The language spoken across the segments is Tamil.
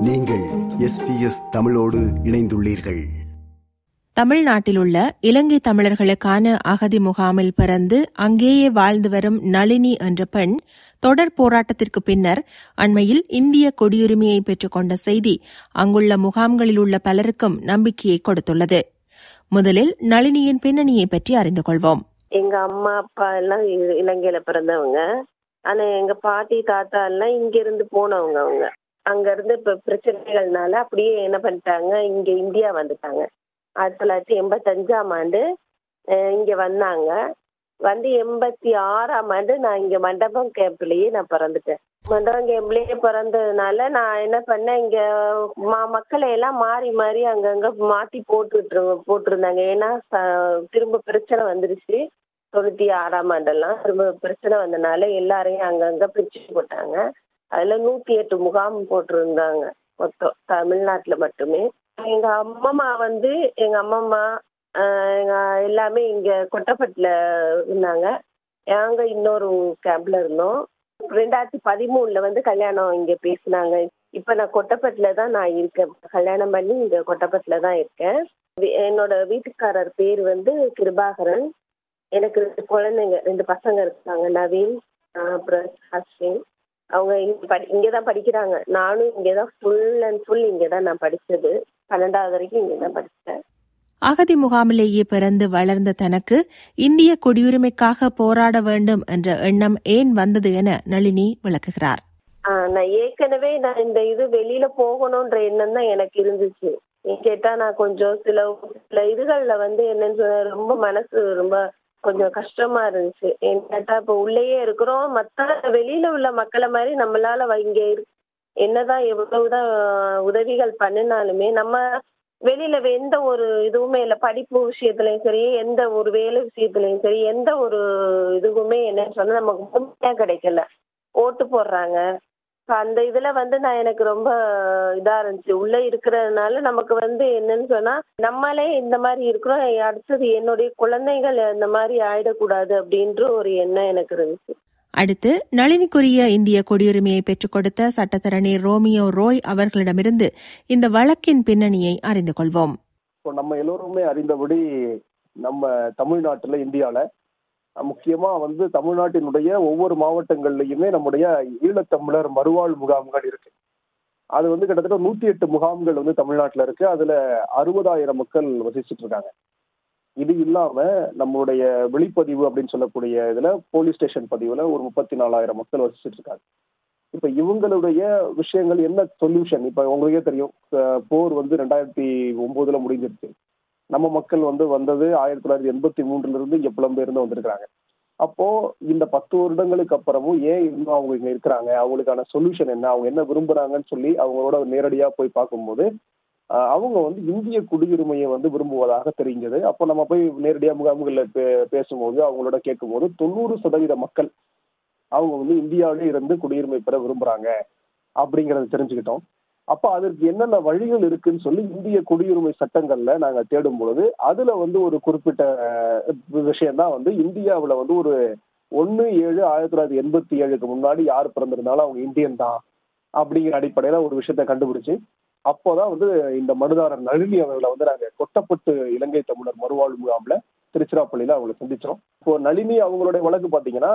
நீங்கள் எஸ்பிஎஸ் தமிழோடு இணைந்துள்ளீர்கள். தமிழ்நாட்டிலுள்ள இலங்கை தமிழர்களுக்கான அகதி முகாமில் பிறந்து அங்கேயே வாழ்ந்து வரும் நளினி என்ற பெண் தொடர் போராட்டத்திற்கு பின்னர் அண்மையில் இந்திய குடியுரிமையை பெற்றுக்கொண்ட செய்தி அங்குள்ள முகாம்களில் உள்ள பலருக்கும் நம்பிக்கையை கொடுத்துள்ளது. முதலில் நளினியின் பின்னணியை பற்றி அறிந்து கொள்வோம். எங்க அம்மா அப்பா எல்லாம் இ- இலங்கையில பிறந்தவங்க. ஆனா எங்க பாட்டி தாத்தா எல்லாம் இங்க இருந்து போனவங்க அவங்க. அங்க இருந்து இப்ப பிரச்சனைகள்னால அப்படியே என்ன பண்ணிட்டாங்க இங்க இந்தியா வந்துட்டாங்க. ஆயிரத்தி தொள்ளாயிரத்தி எண்பத்தஞ்சாம் ஆண்டு இங்க வந்தாங்க. வந்து எண்பத்தி ஆறாம் ஆண்டு நான் இங்க மண்டபம் கேம்ப்லயே நான் பிறந்துட்டேன். மண்டபம் கேம்ப்லயே பிறந்ததுனால நான் என்ன பண்ணேன் இங்க மா மக்களை எல்லாம் மாறி மாறி அங்கங்க மாத்தி போட்டுட்டு போட்டிருந்தாங்க. ஏன்னா திரும்ப பிரச்சனை வந்துருச்சு. தொண்ணூத்தி ஆறாம் ஆண்டெல்லாம் திரும்ப பிரச்சனை வந்தனால எல்லாரையும் அங்கங்க பிரிச்சு போட்டாங்க. அதுல நூத்தி எட்டு முகாம் போட்டிருந்தாங்க. மொத்தம் தமிழ்நாட்டுல மட்டுமே. எங்க அம்மம்மா வந்து எங்க அம்மம்மா எங்க எல்லாமே இங்க கொட்டப்பட்டுல இருந்தாங்க. நாங்க இன்னொரு கேம்ப்ல இருந்தோம். ரெண்டாயிரத்தி பதிமூணுல வந்து கல்யாணம் இங்க பேசினாங்க. இப்ப நான் கொட்டப்பட்டுல தான் நான் இருக்கேன். கல்யாணம் பண்ணி இங்க கொட்டப்பட்டுல தான் இருக்கேன். என்னோட வீட்டுக்காரர் பேர் வந்து கிருபாகரன். எனக்கு ரெண்டு குழந்தைங்க ரெண்டு பசங்க இருக்காங்க நவீன் அப்புறம் அஸ்வின் அவங்க இங்க தான் படிக்கிறாங்க. நானும் இங்கே தான் ஃபுல் அண்ட் ஃபுல் இங்கே தான் நான் படித்தது பன்னெண்டாவது வரைக்கும் இங்கே தான் படித்தேன் அகதி முகாமிலேயே பிறந்து வளர்ந்த தனக்கு இந்திய குடியுரிமைக்காக போராட வேண்டும் என்ற எண்ணம் ஏன் வந்தது என நளினி விளக்குகிறார். நான் ஏற்கனவே நான் இந்த இது வெளியில போகணுன்ற எண்ணம் தான் எனக்கு இருந்துச்சு. கேட்டா நான் கொஞ்சம் சில சில இதுகள்ல வந்து என்னன்னு சொன்னா ரொம்ப மனசு ரொம்ப கொஞ்சம் கஷ்டமா இருந்துச்சு. ஏன் கேட்டா இப்ப உள்ளேயே இருக்கிறோம். மற்ற வெளியில உள்ள மக்களை மாதிரி நம்மளால இங்க என்னதான் எவ்வளவுதான் உதவிகள் பண்ணினாலுமே நம்ம வெளியில எந்த ஒரு இதுவுமே இல்லை. படிப்பு விஷயத்துலயும் சரி எந்த ஒரு வேலை விஷயத்துலயும் சரி எந்த ஒரு இதுவுமே என்னன்னு சொன்னா நமக்கு முழுமையா கிடைக்கல. ஓட்டு போடுறாங்க. அந்த இதுல வந்து நான் எனக்கு ரொம்ப இதா இருந்துச்சு. உள்ள இருக்கிறதுனால நமக்கு வந்து என்னன்னு சொன்னா நம்மளே இந்த மாதிரி இருக்கிறோம். அடுத்தது என்னுடைய குழந்தைகள் இந்த மாதிரி ஆயிடக்கூடாது அப்படின்ற ஒரு எண்ணம் எனக்கு இருந்துச்சு. அடுத்து நளினிக்குரிய இந்திய குடியுரிமையை பெற்றுக் கொடுத்த சட்டத்தரணி ரோமியோ ரோய் அவர்களிடமிருந்து இந்த வழக்கின் பின்னணியை அறிந்து கொள்வோம். நம்ம எல்லோருமே அறிந்தபடி நம்ம தமிழ்நாட்டுல இந்தியால அஹ், முக்கியமா வந்து தமிழ்நாட்டினுடைய ஒவ்வொரு மாவட்டங்கள்லையுமே நம்முடைய ஈழத்தமிழர் மறுவாழ் முகாம்கள் இருக்கு. அது வந்து கிட்டத்தட்ட நூத்தி எட்டு முகாம்கள் வந்து தமிழ்நாட்டில் இருக்கு. அதுல அறுபதாயிரம் மக்கள் வசிச்சுட்டு இருக்காங்க. இது இல்லாம நம்மளுடைய வெளிப்பதிவு அப்படின்னு சொல்லக்கூடிய இதுல போலீஸ் ஸ்டேஷன் பதிவுல ஒரு முப்பத்தி நாலாயிரம் மக்கள் வசிச்சுட்டு இருக்காங்க. இப்ப இவங்களுடைய விஷயங்கள் என்ன சொல்யூஷன்? இப்ப உங்களுக்கே தெரியும் போர் வந்து ரெண்டாயிரத்தி ஒன்பதுல முடிஞ்சிருச்சு. நம்ம மக்கள் வந்து வந்தது ஆயிரத்தி தொள்ளாயிரத்தி எண்பத்தி மூன்றுல இருந்து இங்க புலம்பெயர்ந்து வந்திருக்கிறாங்க. அப்போ இந்த பத்து வருடங்களுக்கு அப்புறமும் ஏன் இன்னும் அவங்க இங்க இருக்கிறாங்க? அவங்களுக்கான சொல்யூஷன் என்ன? அவங்க என்ன விரும்புறாங்கன்னு சொல்லி அவங்களோட நேரடியா போய் பார்க்கும்போது அவங்க வந்து இந்திய குடியுரிமையை வந்து விரும்புவதாக தெரிஞ்சது. அப்போ நம்ம போய் நேரடியாக முகாம்களில் பே- பேசும்போது அவங்களோட கேட்கும்போது தொண்ணூறு சதவீத மக்கள் அவங்க வந்து இந்தியாவிலே இருந்து குடியுரிமை பெற விரும்புறாங்க அப்படிங்கறத தெரிஞ்சுக்கிட்டோம். அப்ப அதற்கு என்னென்ன வழிகள் இருக்குன்னு சொல்லி இந்திய குடியுரிமை சட்டங்கள்ல நாங்க தேடும் பொழுது அதுல வந்து ஒரு குறிப்பிட்ட விஷயம் தான் வந்து இந்தியாவுல வந்து ஒரு ஒன்னு ஏழு ஆயிரத்தி தொள்ளாயிரத்தி எண்பத்தி ஏழுக்கு முன்னாடி யார் பிறந்திருந்தாலும் அவங்க இந்தியன் தான் அப்படிங்கிற அடிப்படையில ஒரு விஷயத்த கண்டுபிடிச்சு அப்போதான் வந்து இந்த மனுதாரர் நளினி அவர்களை வந்து நாங்க கொட்டப்பட்டு இலங்கை தமிழர் மறுவாழ்வு முகாம்ல திருச்சிராப்பள்ளியில அவங்களை சந்திச்சோம். இப்போ நளினி அவங்களுடைய வழக்கு பாத்தீங்கன்னா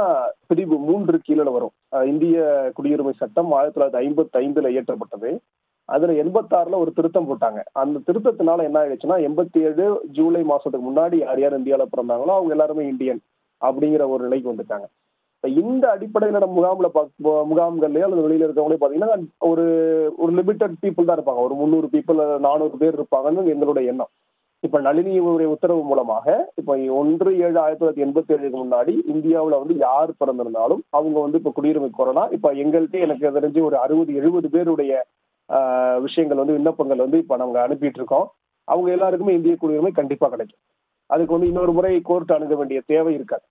பிரிவு மூன்று கீழே வரும். இந்திய குடியுரிமை சட்டம் ஆயிரத்தி தொள்ளாயிரத்தி ஐம்பத்தி ஐந்துல இயற்றப்பட்டது. அதுல எண்பத்தாறுல ஒரு திருத்தம் போட்டாங்க. அந்த திருத்தத்தினால என்ன ஆயிடுச்சுன்னா எண்பத்தி ஏழு ஜூலை மாசத்துக்கு முன்னாடி யார் யார் இந்தியாவில பிறந்தாங்களோ அவங்க எல்லாருமே இந்தியன் அப்படிங்கிற ஒரு நிலைக்கு வந்துட்டாங்க. இப்ப இந்த அடிப்படையில நம்ம முகாம்ல முகாம்கள்லயோ அல்லது வெளியில இருக்கவங்களே பாத்தீங்கன்னா ஒரு ஒரு லிமிட்டட் பீப்புள் தான் இருப்பாங்க. ஒரு முந்நூறு பீப்புள் நானூறு பேர் இருப்பாங்கன்னு எங்களுடைய எண்ணம். இப்ப நளினியுடைய உத்தரவு மூலமாக இப்ப ஒன்று ஏழு ஆயிரத்தி தொள்ளாயிரத்தி எண்பத்தி ஏழுக்கு முன்னாடி இந்தியாவில் வந்து யார் பிறந்திருந்தாலும் அவங்க வந்து இப்ப குடியுரிமை கோரலாம். இப்ப எங்கள்கிட்ட எனக்கு தெரிஞ்சு ஒரு அறுபது எழுபது பேருடைய விஷயங்கள் வந்து விண்ணப்பங்கள் வந்து இப்போ நாங்கள் அனுப்பிட்டு இருக்கோம் அவங்க எல்லாருக்குமே இந்திய குடியுரிமை கண்டிப்பாக கிடைக்கும். அதுக்கு வந்து இன்னொரு முறை கோர்ட் அணுக வேண்டிய தேவை இருக்காது.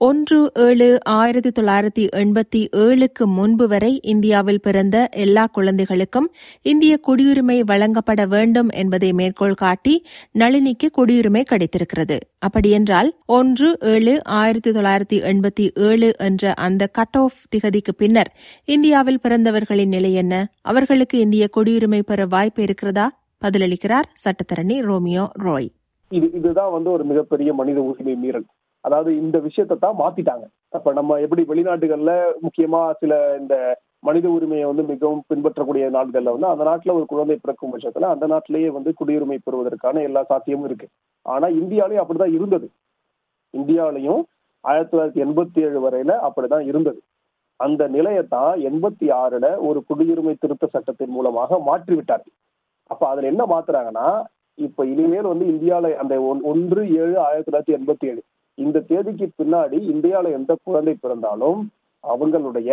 ஒன்று ஏழு ஆயிரத்தி தொள்ளாயிரத்தி எண்பத்தி ஏழுக்கு முன்பு வரை இந்தியாவில் பிறந்த எல்லா குழந்தைகளுக்கும் இந்திய குடியுரிமை வழங்கப்பட வேண்டும் என்பதை மேற்கோள் காட்டி நளினிக்கு குடியுரிமை கிடைத்திருக்கிறது. அப்படியென்றால் ஒன்று ஏழு ஆயிரத்தி தொள்ளாயிரத்தி எண்பத்தி ஏழு என்ற அந்த கட் ஆஃப் திகதிக்கு பின்னர் இந்தியாவில் பிறந்தவர்களின் நிலை என்ன? அவர்களுக்கு இந்திய குடியுரிமை பெற வாய்ப்பு இருக்கிறதா? பதிலளிக்கிறார் சட்டத்தரணி ரோமியோ ரோய். இது இதுதான் வந்து ஒரு மிகப்பெரிய மனித உரிமை மீறல். அதாவது இந்த விஷயத்தை தான் மாத்திட்டாங்க. அப்ப நம்ம எப்படி வெளிநாடுகள்ல முக்கியமா சில இந்த மனித உரிமையை வந்து மிகவும் பின்பற்றக்கூடிய நாடுகள்ல வந்து அந்த நாட்டுல ஒரு குழந்தை பிறக்கும் பட்சத்துல அந்த நாட்டிலேயே வந்து குடியுரிமை பெறுவதற்கான எல்லா சாத்தியமும் இருக்கு. ஆனா இந்தியாலையும் அப்படிதான் இருந்தது. இந்தியாவிலையும் ஆயிரத்தி தொள்ளாயிரத்தி எண்பத்தி ஏழு வரையில அப்படிதான் இருந்தது. அந்த நிலையத்தான் எண்பத்தி ஆறுல ஒரு குடியுரிமை திருத்த சட்டத்தின் மூலமாக மாற்றி விட்டார்கள் அப்ப அதுல என்ன மாத்துறாங்கன்னா இப்ப இனிமேல் வந்து இந்தியாவில அந்த ஒன்று ஏழு ஆயிரத்தி தொள்ளாயிரத்தி எண்பத்தி ஏழு இந்த தேதிக்கு பின்னாடி இந்தியாவில் எந்த குழந்தை பிறந்தாலும் அவங்களுடைய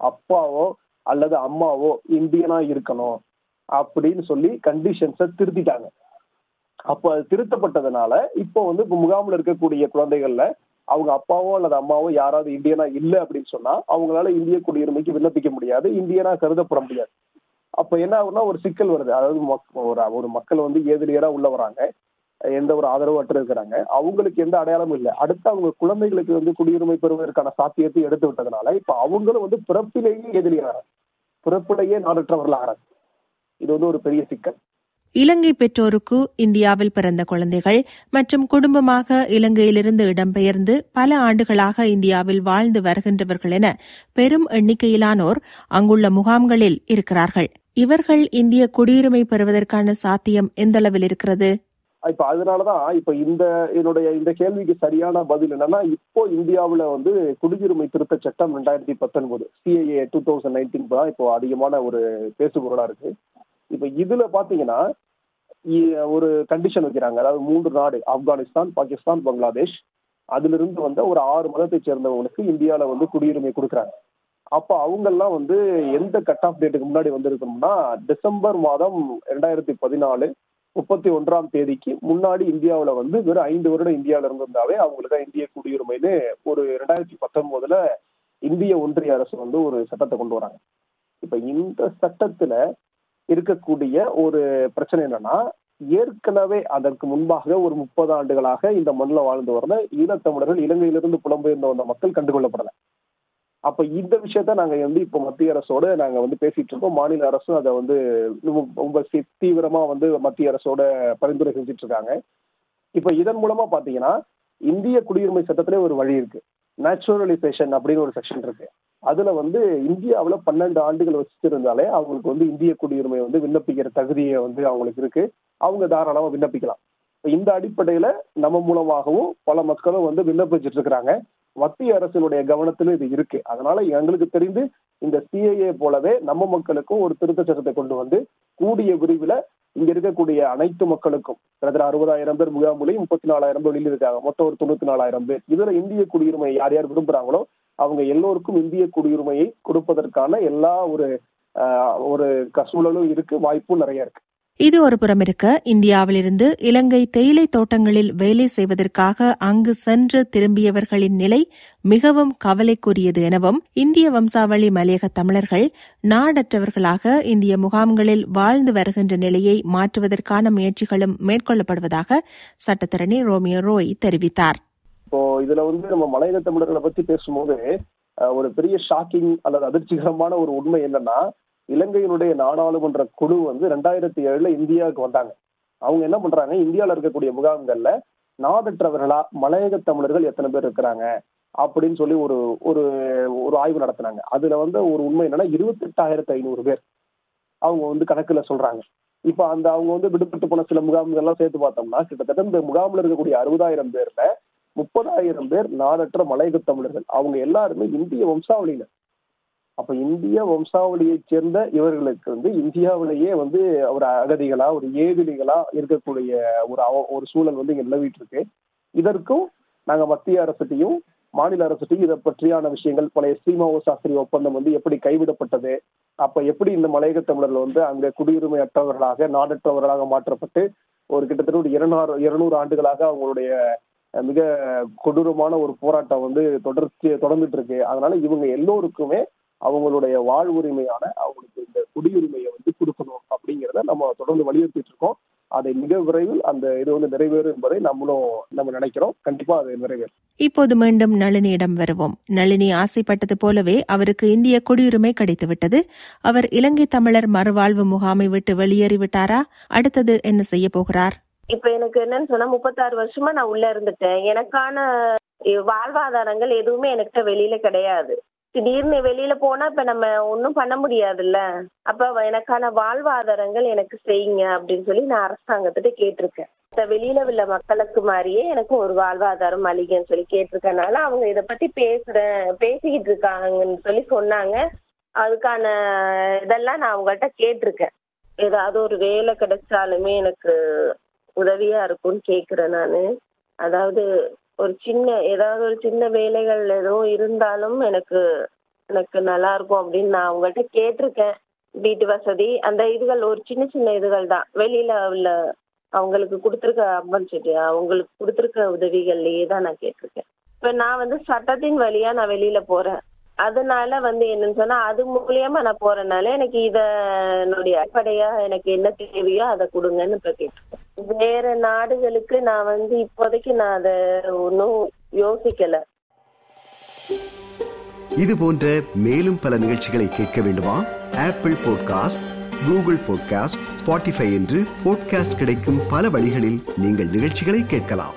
அப்பாவோ அல்லது அம்மாவோ இந்தியனா இருக்கணும் அப்படின்னு சொல்லி கண்டிஷன்ஸை திருத்திட்டாங்க. அப்போ அது திருத்தப்பட்டதுனால இப்போ வந்து இப்போ முகாமில் இருக்கக்கூடிய குழந்தைகள்ல அவங்க அப்பாவோ அல்லது அம்மாவோ யாராவது இந்தியனா இல்லை அப்படின்னு சொன்னா அவங்களால இந்திய குடியுரிமைக்கு விண்ணப்பிக்க முடியாது இந்தியனா கருதப்பட முடியாது. அப்ப என்ன ஆகும்னா ஒரு சிக்கல் வருது. அதாவது ஒரு ஒரு மக்கள் வந்து ஏதிலியரா உள்ள வராங்க. எந்த ஒரு ஆதரவு அற்று இருக்கிறாங்க. அவங்களுக்கு எந்த அடையாளமும் இல்லை. அடுத்து அவங்க குழந்தைகளுக்கு வந்து குடியுரிமை பெறுவதற்கான சாத்தியத்தை எடுத்து விட்டதுனால இப்ப அவங்களும் வந்து பிறப்பிலேயே எதிரியாகிறாங்க பிறப்பிலேயே நாடற்றவர்களாகிறாங்க இது வந்து ஒரு பெரிய சிக்கல். இலங்கை பெற்றோருக்கு இந்தியாவில் பிறந்த குழந்தைகள் மற்றும் குடும்பமாக இலங்கையிலிருந்து இடம்பெயர்ந்து பல ஆண்டுகளாக இந்தியாவில் வாழ்ந்து வருகின்றவர்கள் என பெரும் எண்ணிக்கையிலானோர் அங்குள்ள முகாம்களில் இருக்கிறார்கள். இவர்கள் இந்திய குடியுரிமை பெறுவதற்கான சாத்தியம் எந்தளவில் இருக்கிறது? இப்ப அதனாலதான் இப்ப இந்த என்னுடைய இந்த கேள்விக்கு சரியான பதில் என்னன்னா இப்போ இந்தியாவுல வந்து குடியுரிமை திருத்த சட்டம் ரெண்டாயிரத்தி பத்தொன்பது சிஐஏ டூ தௌசண்ட் நைன்டீன் தான் இப்போ அதிகமான ஒரு பேசுபொருளா இருக்கு. இப்ப இதுல பாத்தீங்கன்னா ஒரு கண்டிஷன் வைக்கிறாங்க. அதாவது மூன்று நாடு ஆப்கானிஸ்தான் பாகிஸ்தான் பங்களாதேஷ் அதுல இருந்து வந்த ஒரு ஆறு மதத்தை சேர்ந்தவங்களுக்கு இந்தியாவில வந்து குடியுரிமை கொடுக்குறாங்க. அப்ப அவங்கெல்லாம் வந்து எந்த கட் ஆஃப் டேட்டுக்கு முன்னாடி வந்திருக்கணும்னா டிசம்பர் மாதம் ரெண்டாயிரத்தி பதினாலு முப்பத்தி ஒன்றாம் தேதிக்கு முன்னாடி இந்தியாவில் வந்து வெறும் ஐந்து வருடம் இந்தியாவில இருந்திருந்தாவே அவங்களுக்கு தான் இந்திய குடியுரிமைன்னு ஒரு ரெண்டாயிரத்தி பத்தொன்பதுல இந்திய ஒன்றிய அரசு வந்து ஒரு சட்டத்தை கொண்டு வராங்க. இப்ப இந்த சட்டத்துல இருக்கக்கூடிய ஒரு பிரச்சனை என்னன்னா ஏற்கனவே அதற்கு முன்பாக ஒரு முப்பது ஆண்டுகளாக இந்த மண்ணில் வாழ்ந்து வந்த ஈழத்தமிழர்கள் இலங்கையிலிருந்து புலம்பெயர்ந்து வந்த மக்கள் கண்டுகொள்ளப்படலை. அப்ப இந்த விஷயத்த நாங்க வந்து இப்போ மத்திய அரசோட நாங்க வந்து பேசிட்டு இருக்கோம். மாநில அரசும் அதை வந்து ரொம்ப தீவிரமா வந்து மத்திய அரசோட பரிந்துரை செஞ்சுட்டு இருக்காங்க. இப்ப இதன் மூலமா பாத்தீங்கன்னா இந்திய குடியுரிமை சட்டத்திலே ஒரு வழி இருக்கு. நேச்சுரலைசேஷன் அப்படின்னு ஒரு செக்ஷன் இருக்கு. அதுல வந்து இந்தியாவில் பன்னெண்டு ஆண்டுகள் வச்சிருந்தாலே அவங்களுக்கு வந்து இந்திய குடியுரிமை வந்து விண்ணப்பிக்கிற தகுதியை வந்து அவங்களுக்கு இருக்கு. அவங்க தாராளமா விண்ணப்பிக்கலாம். இந்த அடிப்படையில நம்ம மூலமாகவும் பல மக்களும் வந்து விண்ணப்பிச்சுட்டு இருக்கிறாங்க. மத்திய அரசினுடைய கவனத்திலும் இது இருக்கு. அதனால எங்களுக்கு தெரிந்து இந்த சிஏஏ போலவே நம்ம மக்களுக்கும் ஒரு திருத்த சட்டத்தை கொண்டு வந்து கூடிய விரிவில் இங்க இருக்கக்கூடிய அனைத்து மக்களுக்கும் கிட்டத்தட்ட அறுபதாயிரம் பேர் முகாமுலையும் முப்பத்தி நாலாயிரம் பேர் வெளியில் இருக்காங்க மொத்தம் ஒரு தொண்ணூத்தி நாலாயிரம் பேர். இதுல இந்திய குடியுரிமை யார் யார் விரும்புறாங்களோ அவங்க எல்லோருக்கும் இந்திய குடியுரிமையை கொடுப்பதற்கான எல்லா ஒரு ஒரு சூழலும் இருக்கு வாய்ப்பும் நிறைய இருக்கு. இது ஒரு புறம் இருக்க இந்தியாவிலிருந்து இலங்கை தேயிலை தோட்டங்களில் வேலை செய்வதற்காக அங்கு சென்று திரும்பியவர்களின் நிலை மிகவும் கவலைக்குரியது எனவும் இந்திய வம்சாவளி மலையக தமிழர்கள் நாடற்றவர்களாக இந்திய முகாம்களில் வாழ்ந்து வருகின்ற நிலையை மாற்றுவதற்கான முயற்சிகளும் மேற்கொள்ளப்படுவதாக சட்டத்தரணி ரோமியோ ரோய் தெரிவித்தார். இப்போ இதுல வந்து நம்ம மலையக தமிழர்களை பத்தி பேசும்போது ஒரு பெரிய ஷாக்கிங் அல்லது அதிர்ச்சிகரமான ஒரு உண்மை என்னன்னா இலங்கையினுடைய நாடாளுமன்ற குழு வந்து ரெண்டாயிரத்தி ஏழுல இந்தியாவுக்கு வந்தாங்க. அவங்க என்ன பண்றாங்க? இந்தியாவில் இருக்கக்கூடிய முகாம்கள்ல நாதற்றவர்களா மலையக தமிழர்கள் எத்தனை பேர் இருக்கிறாங்க? அப்படின்னு சொல்லி ஒரு ஒரு ஒரு ஆய்வு நடத்தினாங்க. அதுல வந்து ஒரு உண்மை என்னன்னா இருபத்தெட்டாயிரத்தி ஐநூறு பேர் அவங்க வந்து கணக்குல சொல்றாங்க. இப்ப அந்த அவங்க வந்து விடுபட்டு போன சில முகாம்கள்லாம் சேர்த்து பார்த்தோம்னா கிட்டத்தட்ட இந்த முகாமில் இருக்கக்கூடிய அறுபதாயிரம் பேர்ல முப்பதாயிரம் பேர் நாடற்ற மலையக தமிழர்கள். அவங்க எல்லாருமே இந்திய வம்சாவளியினர். அப்ப இந்திய வம்சாவளியை சேர்ந்த இவர்களுக்கு வந்து இந்தியாவிலேயே வந்து ஒரு அகதிகளா ஒரு ஏதிலிகளா இருக்கக்கூடிய ஒரு ஒரு சூழல் வந்து இங்க நிலவிட்டு இருக்கு இதற்கும் நாங்க மத்திய அரசுட்டையும் மாநில அரசுகிட்டையும் இதை பற்றியான விஷயங்கள் பழைய ஸ்ரீமாவோ சாஸ்திரி ஒப்பந்தம் வந்து எப்படி கைவிடப்பட்டது அப்ப எப்படி இந்த மலையக தமிழர்கள் வந்து அங்க குடியுரிமை அற்றவர்களாக நாடற்றவர்களாக மாற்றப்பட்டு ஒரு கிட்டத்தட்ட ஒரு இருநூறு இருநூறு ஆண்டுகளாக அவங்களுடைய மிக கொடூரமான ஒரு போராட்டம் வந்து தொடர்ச்சி தொடர்ந்துட்டு இருக்கு. அதனால இவங்க எல்லோருக்குமே அவங்களுடைய வாழ்வுரிமையான அவங்களுக்கு இந்த குடியுரிமையை வந்து கொடுக்கணும் அப்படிங்கிறத நம்ம தொடர்ந்து வலியுறுத்திட்டு இருக்கோம் அதை மிக விரைவில் அந்த இது வந்து நிறைவேறும் என்பதை நம்மளும் நம்ம நினைக்கிறோம். கண்டிப்பா அது நிறைவேறும். இப்போது மீண்டும் நளினியிடம் வருவோம். நளினி ஆசைப்பட்டது போலவே அவருக்கு இந்திய குடியுரிமை கிடைத்துவிட்டது. அவர் இலங்கை தமிழர் மறுவாழ்வு முகாமை விட்டு வெளியேறிவிட்டாரா? அடுத்தது என்ன செய்ய போகிறார்? இப்ப எனக்கு என்னன்னு சொன்னா முப்பத்தாறு வருஷமா நான் உள்ள இருந்துட்டேன். எனக்கான வாழ்வாதாரங்கள் எதுவுமே என்கிட்ட வெளியில கிடையாது. திடீர்னு வெளியில போனா இப்ப நம்ம ஒன்றும் பண்ண முடியாதுல்ல. அப்ப வ- எனக்கான வாழ்வாதாரங்கள் எனக்கு செய்யுங்க அப்படின்னு சொல்லி நான் அரசாங்கத்திட்ட கேட்டிருக்கேன். வெளியில உள்ள மக்களுக்கு மாதிரியே எனக்கு ஒரு வாழ்வாதாரம் அளிங்கன்னு சொல்லி கேட்டிருக்கனால அவங்க இத பத்தி பேசுறேன் பேசிக்கிட்டு இருக்காங்கன்னு சொல்லி சொன்னாங்க. அதுக்கான இதெல்லாம் நான் அவங்கள்ட்ட கேட்டிருக்கேன். ஏதாவது ஒரு வேலை கிடைச்சாலுமே எனக்கு உதவியா இருக்கும்னு கேக்குறேன் நானு. அதாவது ஒரு சின்ன ஏதாவது ஒரு சின்ன வேலைகள் எதுவும் இருந்தாலும் எனக்கு எனக்கு நல்லா இருக்கும் அப்படின்னு நான் அவங்கள்ட்ட கேட்டிருக்கேன். வீட்டு வசதி அந்த இதுகள் ஒரு சின்ன சின்ன இதுகள் தான். வெளியில உள்ள அவங்களுக்கு கொடுத்துருக்க அம்பன்சிட்டு அவங்களுக்கு கொடுத்துருக்க உதவிகள்லயே தான் நான் கேட்டிருக்கேன். இப்ப நான் வந்து சட்டத்தின் வழியா நான் வெளியில போறேன். அதனால வந்து என்னன்னு சொன்னா அது மூலியமா நான் போறதுனால எனக்கு இத என்னுடைய அடிப்படையா எனக்கு என்ன தேவையோ அதை கொடுங்கன்னு இப்ப கேட்டு வேற நாடுகளுக்கு நான் வந்து இப்போதைக்கு நான் அதை ஒன்றும் யோசிக்கல. இது போன்ற மேலும் பல நிகழ்ச்சிகளை கேட்க வேண்டுமா? Apple podcast Google podcast Spotify என்று பாட்காஸ்ட் கிடைக்கும் பல வழிகளில் நீங்கள் நிகழ்ச்சிகளை கேட்கலாம்.